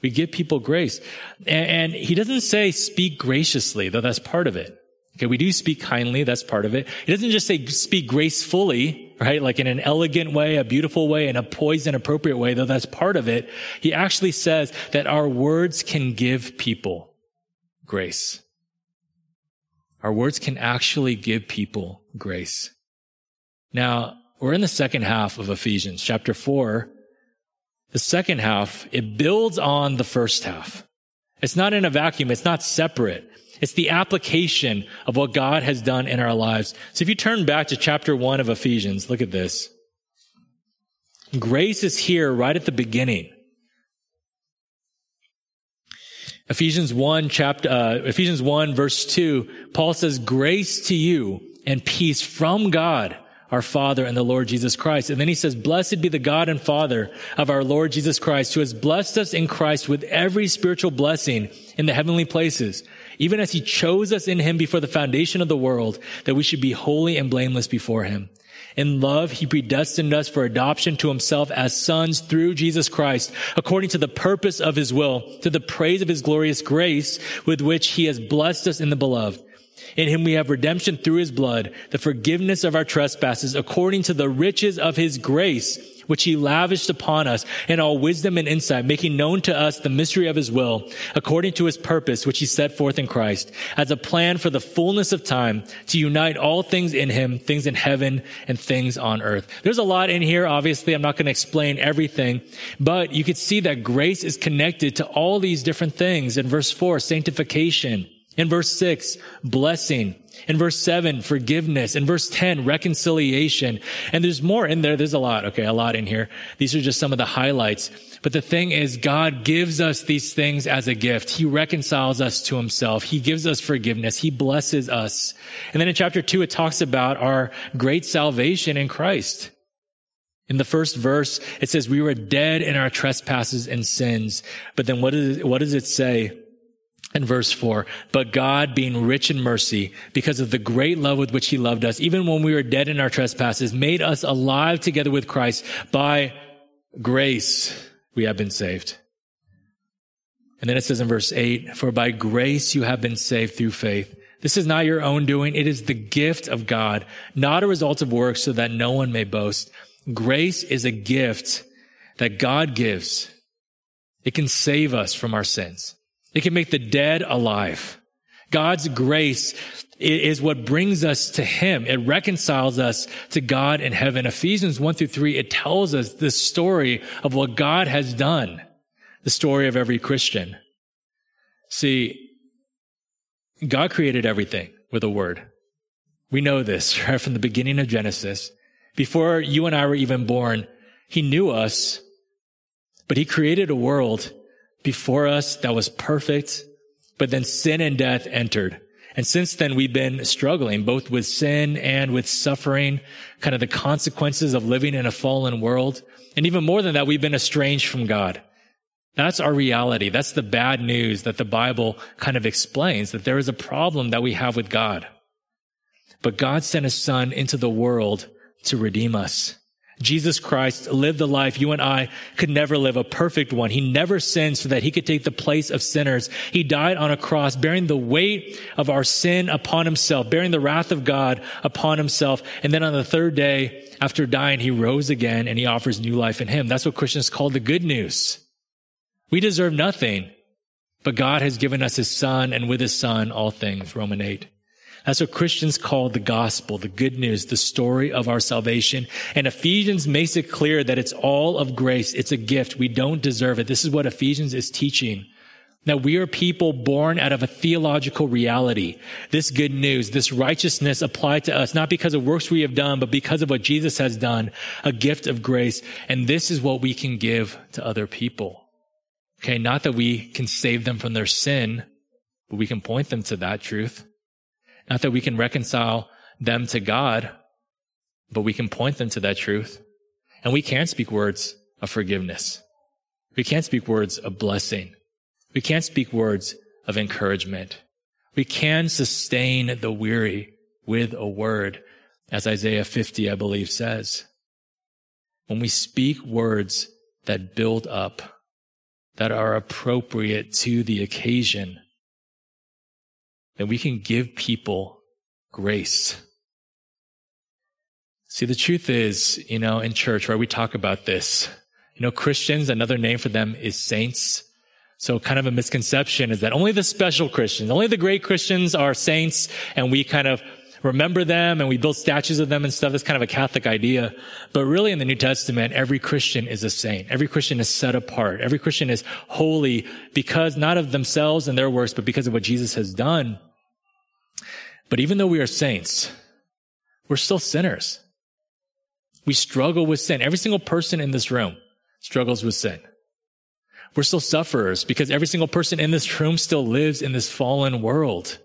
We give people grace. And, and, he doesn't say speak graciously, though that's part of it. Okay, we do speak kindly, that's part of it. He doesn't just say speak gracefully, right? Like in an elegant way, a beautiful way, in a poised and appropriate way, though that's part of it. He actually says that our words can give people grace. Our words can actually give people grace. Now, we're in the second half of Ephesians, chapter 4, the second half, it builds on the first half. It's not in a vacuum. It's not separate. It's the application of what God has done in our lives. So if you turn back to chapter one of Ephesians, look at this. Grace is here right at the beginning. Ephesians 1 chapter, uh, Ephesians 1 verse 2, Paul says, grace to you and peace from God our Father and the Lord Jesus Christ. And then he says, blessed be the God and Father of our Lord Jesus Christ, who has blessed us in Christ with every spiritual blessing in the heavenly places even as he chose us in him before the foundation of the world, that we should be holy and blameless before him. In love, he predestined us for adoption to himself as sons through Jesus Christ, according to the purpose of his will, to the praise of his glorious grace with which he has blessed us in the beloved. In him we have redemption through his blood, the forgiveness of our trespasses, according to the riches of his grace, which he lavished upon us in all wisdom and insight, making known to us the mystery of his will, according to his purpose, which he set forth in Christ, as a plan for the fullness of time to unite all things in him, things in heaven and things on earth. There's a lot in here. Obviously, I'm not going to explain everything, but you could see that grace is connected to all these different things. In verse four, sanctification. In verse six, blessing. In verse 7, forgiveness. In verse 10, reconciliation. And there's more in there. There's a lot. Okay, a lot in here. These are just some of the highlights. But the thing is, God gives us these things as a gift. He reconciles us to himself. He gives us forgiveness. He blesses us. And then in chapter 2, it talks about our great salvation in Christ. In the first verse, it says, we were dead in our trespasses and sins. But then what, is, what does it say? In verse 4 but god being rich in mercy because of the great love with which he loved us even when we were dead in our trespasses made us alive together with christ. By grace we have been saved. And then it says in verse 8 for by grace you have been saved through faith. This is not your own doing. It is the gift of god not a result of works so that no one may boast. Grace is a gift that god gives. It can save us from our sins it can make the dead alive. God's grace is what brings us to Him. It reconciles us to God in heaven. Ephesians 1 through 3, it tells us the story of what God has done. The story of every Christian. See, God created everything with a word. We know this right from the beginning of Genesis. Before you and I were even born, He knew us, but He created a world before us that was perfect, but then sin and death entered. And since then, we've been struggling both with sin and with suffering, kind of the consequences of living in a fallen world. And even more than that, we've been estranged from God. That's our reality. That's the bad news that the Bible kind of explains that there is a problem that we have with God. But God sent his son into the world to redeem us. Jesus Christ lived the life you and I could never live, a perfect one. He never sinned so that he could take the place of sinners. He died on a cross, bearing the weight of our sin upon himself, bearing the wrath of God upon himself. And then on the third day, after dying, he rose again and he offers new life in him. That's what Christians call the good news. We deserve nothing, but God has given us his son and with his son all things, Romans 8. That's what Christians call the gospel, the good news, the story of our salvation. And Ephesians makes it clear that it's all of grace. It's a gift. We don't deserve it. This is what Ephesians is teaching. That we are people born out of a theological reality. This good news, this righteousness applied to us, not because of works we have done, but because of what Jesus has done, a gift of grace. And this is what we can give to other people. Okay. Not that we can save them from their sin, but we can point them to that truth. Not that we can reconcile them to God, but we can point them to that truth. And we can speak words of forgiveness. We can't speak words of blessing. We can't speak words of encouragement. We can sustain the weary with a word, as Isaiah 50, I believe, says. When we speak words that build up, that are appropriate to the occasion, that we can give people grace. See, the truth is, you know, in church, right, we talk about this. You know, Christians, another name for them is saints. So kind of a misconception is that only the special Christians, only the great Christians are saints and we kind of remember them and we build statues of them and stuff. That's kind of a Catholic idea. But really in the New Testament, every Christian is a saint. Every Christian is set apart. Every Christian is holy because not of themselves and their works, but because of what Jesus has done. But even though we are saints, we're still sinners. We struggle with sin. Every single person in this room struggles with sin. We're still sufferers because every single person in this room still lives in this fallen world.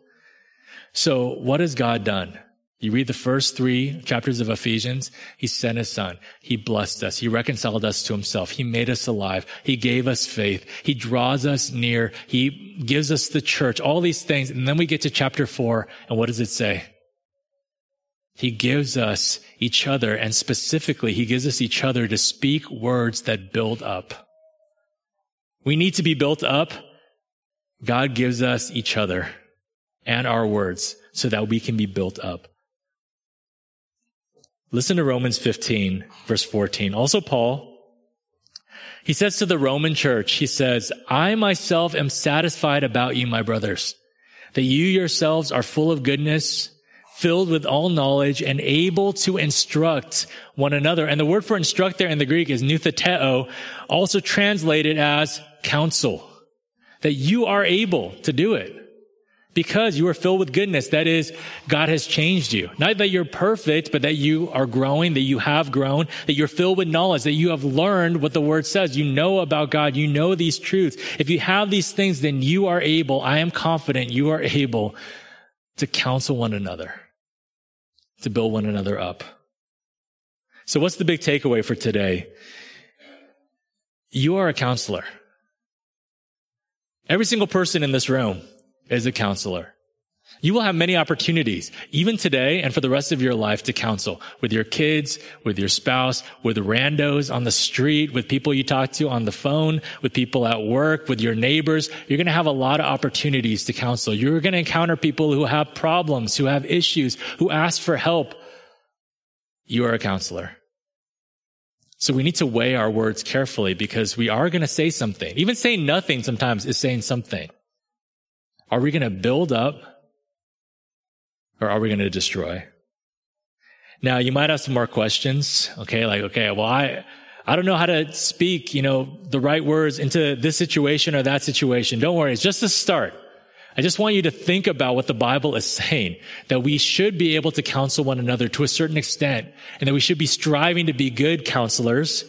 So what has God done? You read the first three chapters of Ephesians. He sent his son. He blessed us. He reconciled us to himself. He made us alive. He gave us faith. He draws us near. He gives us the church, all these things. And then we get to chapter four. And what does it say? He gives us each other. And specifically, he gives us each other to speak words that build up. We need to be built up. God gives us each other and our words so that we can be built up. Listen to Romans 15, verse 14. Also, Paul, he says to the Roman church, he says, I myself am satisfied about you, my brothers, that you yourselves are full of goodness, filled with all knowledge, and able to instruct one another. And the word for instruct there in the Greek is noutheteo, also translated as counsel. That you are able to do it because you are filled with goodness. That is, God has changed you. Not that you're perfect, but that you are growing, that you have grown, that you're filled with knowledge, that you have learned what the word says. You know about God. You know these truths. If you have these things, then you are able, I am confident you are able to counsel one another, to build one another up. So what's the big takeaway for today? You are a counselor. Every single person in this room as a counselor. You will have many opportunities, even today and for the rest of your life, to counsel with your kids, with your spouse, with randos on the street, with people you talk to on the phone, with people at work, with your neighbors. You're going to have a lot of opportunities to counsel. You're going to encounter people who have problems, who have issues, who ask for help. You are a counselor. So we need to weigh our words carefully because we are going to say something. Even saying nothing sometimes is saying something. Are we going to build up or are we going to destroy? Now, you might have some more questions. Okay. Like, okay, well, I, I don't know how to speak, you know, the right words into this situation or that situation. Don't worry. It's just a start. I just want you to think about what the Bible is saying, that we should be able to counsel one another to a certain extent, and that we should be striving to be good counselors.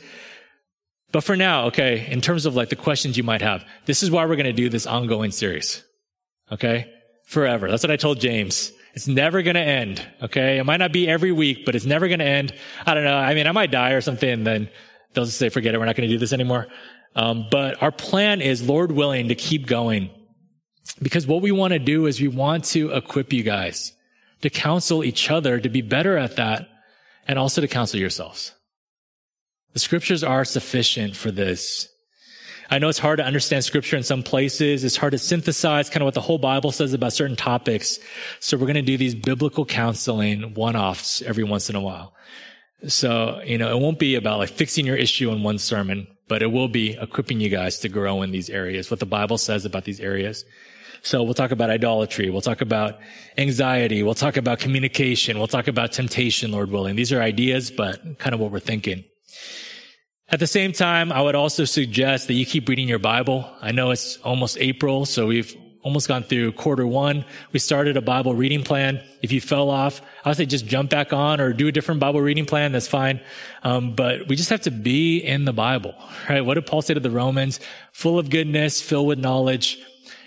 But for now, okay, in terms of like the questions you might have, this is why we're going to do this ongoing series. Okay? Forever. That's what I told James. It's never going to end. Okay? It might not be every week, but it's never going to end. I don't know. I mean, I might die or something then they'll just say, forget it. We're not going to do this anymore. Um, but our plan is, Lord willing, to keep going. Because what we want to do is we want to equip you guys to counsel each other to be better at that and also to counsel yourselves. The scriptures are sufficient for this. I know it's hard to understand scripture in some places. It's hard to synthesize kind of what the whole Bible says about certain topics. So we're going to do these biblical counseling one-offs every once in a while. So, you know, it won't be about like fixing your issue in one sermon, but it will be equipping you guys to grow in these areas, what the Bible says about these areas. So we'll talk about idolatry. We'll talk about anxiety. We'll talk about communication. We'll talk about temptation, Lord willing. These are ideas, but kind of what we're thinking. At the same time, I would also suggest that you keep reading your Bible. I know it's almost April, so we've almost gone through quarter one. We started a Bible reading plan. If you fell off, I would say just jump back on or do a different Bible reading plan. That's fine. Um, but we just have to be in the Bible, right? What did Paul say to the Romans? Full of goodness, filled with knowledge.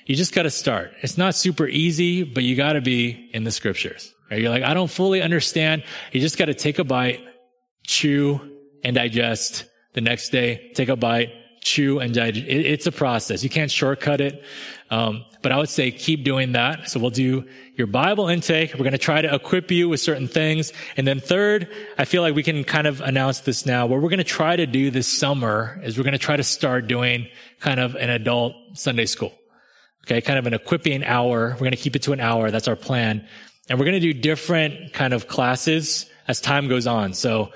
You just got to start. It's not super easy, but you got to be in the scriptures, right? You're like, I don't fully understand. You just got to take a bite, chew, and digest the next day, take a bite, chew and digest. It, it's a process. You can't shortcut it. Um, but I would say keep doing that. So we'll do your Bible intake. We're going to try to equip you with certain things. And then third, I feel like we can kind of announce this now. What we're going to try to do this summer is we're going to try to start doing kind of an adult Sunday school. Okay. Kind of an equipping hour. We're going to keep it to an hour. That's our plan. And we're going to do different kind of classes as time goes on. So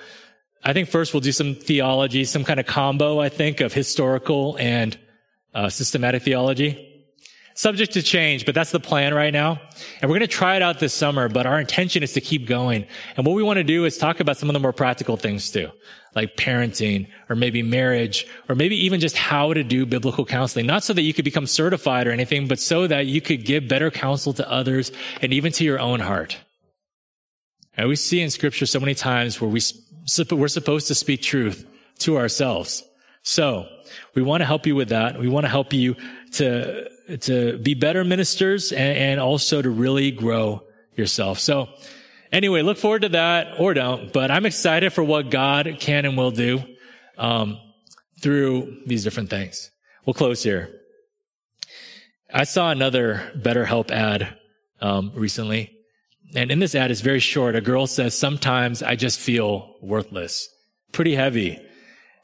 I think first we'll do some theology, some kind of combo, I think, of historical and uh, systematic theology. Subject to change, but that's the plan right now. And we're going to try it out this summer, but our intention is to keep going. And what we want to do is talk about some of the more practical things too, like parenting or maybe marriage or maybe even just how to do biblical counseling. Not so that you could become certified or anything, but so that you could give better counsel to others and even to your own heart. And we see in scripture so many times where we we're supposed to speak truth to ourselves. So we want to help you with that. We want to help you to, to be better ministers and, and also to really grow yourself. So Anyway, look forward to that or don't, but I'm excited for what God can and will do um, through these different things. We'll close here. I saw another BetterHelp ad um, recently, and in this ad, it's very short. A girl says, "Sometimes I just feel worthless." Pretty heavy.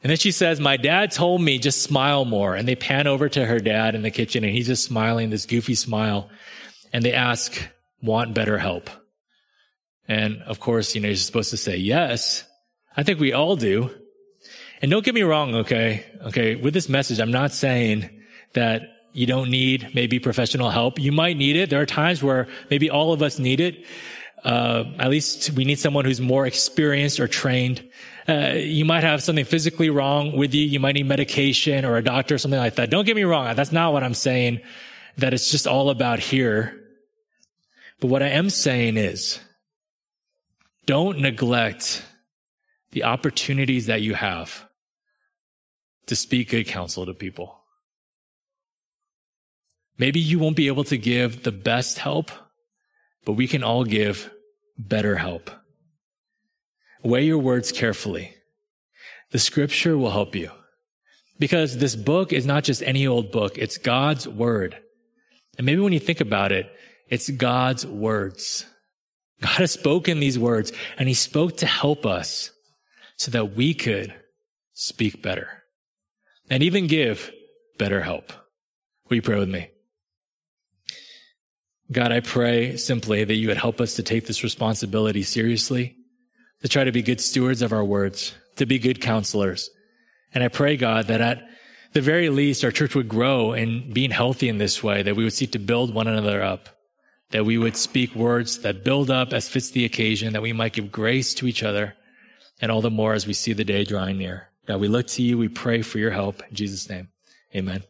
And then she says, "My dad told me just smile more." And they pan over to her dad in the kitchen, and he's just smiling this goofy smile. And they ask, "Want better help? And of course, you know, you're supposed to say yes. I think we all do. And don't get me wrong, okay? Okay. With this message, I'm not saying that you don't need maybe professional help. You might need it. There are times where maybe all of us need it. Uh, at least we need someone who's more experienced or trained. Uh, you might have something physically wrong with you. You might need medication or a doctor or something like that. Don't get me wrong. That's not what I'm saying. That it's just all about here. But what I am saying is don't neglect the opportunities that you have to speak good counsel to people. Maybe you won't be able to give the best help, but we can all give better help. Weigh your words carefully. The scripture will help you because this book is not just any old book. It's God's word. And maybe when you think about it, it's God's words. God has spoken these words and he spoke to help us so that we could speak better and even give better help. Will you pray with me? God, I pray simply that you would help us to take this responsibility seriously, to try to be good stewards of our words, to be good counselors. And I pray, God, that at the very least, our church would grow in being healthy in this way, that we would seek to build one another up that we would speak words that build up as fits the occasion, that we might give grace to each other, and all the more as we see the day drawing near. God, we look to you, we pray for your help. In Jesus' name, amen.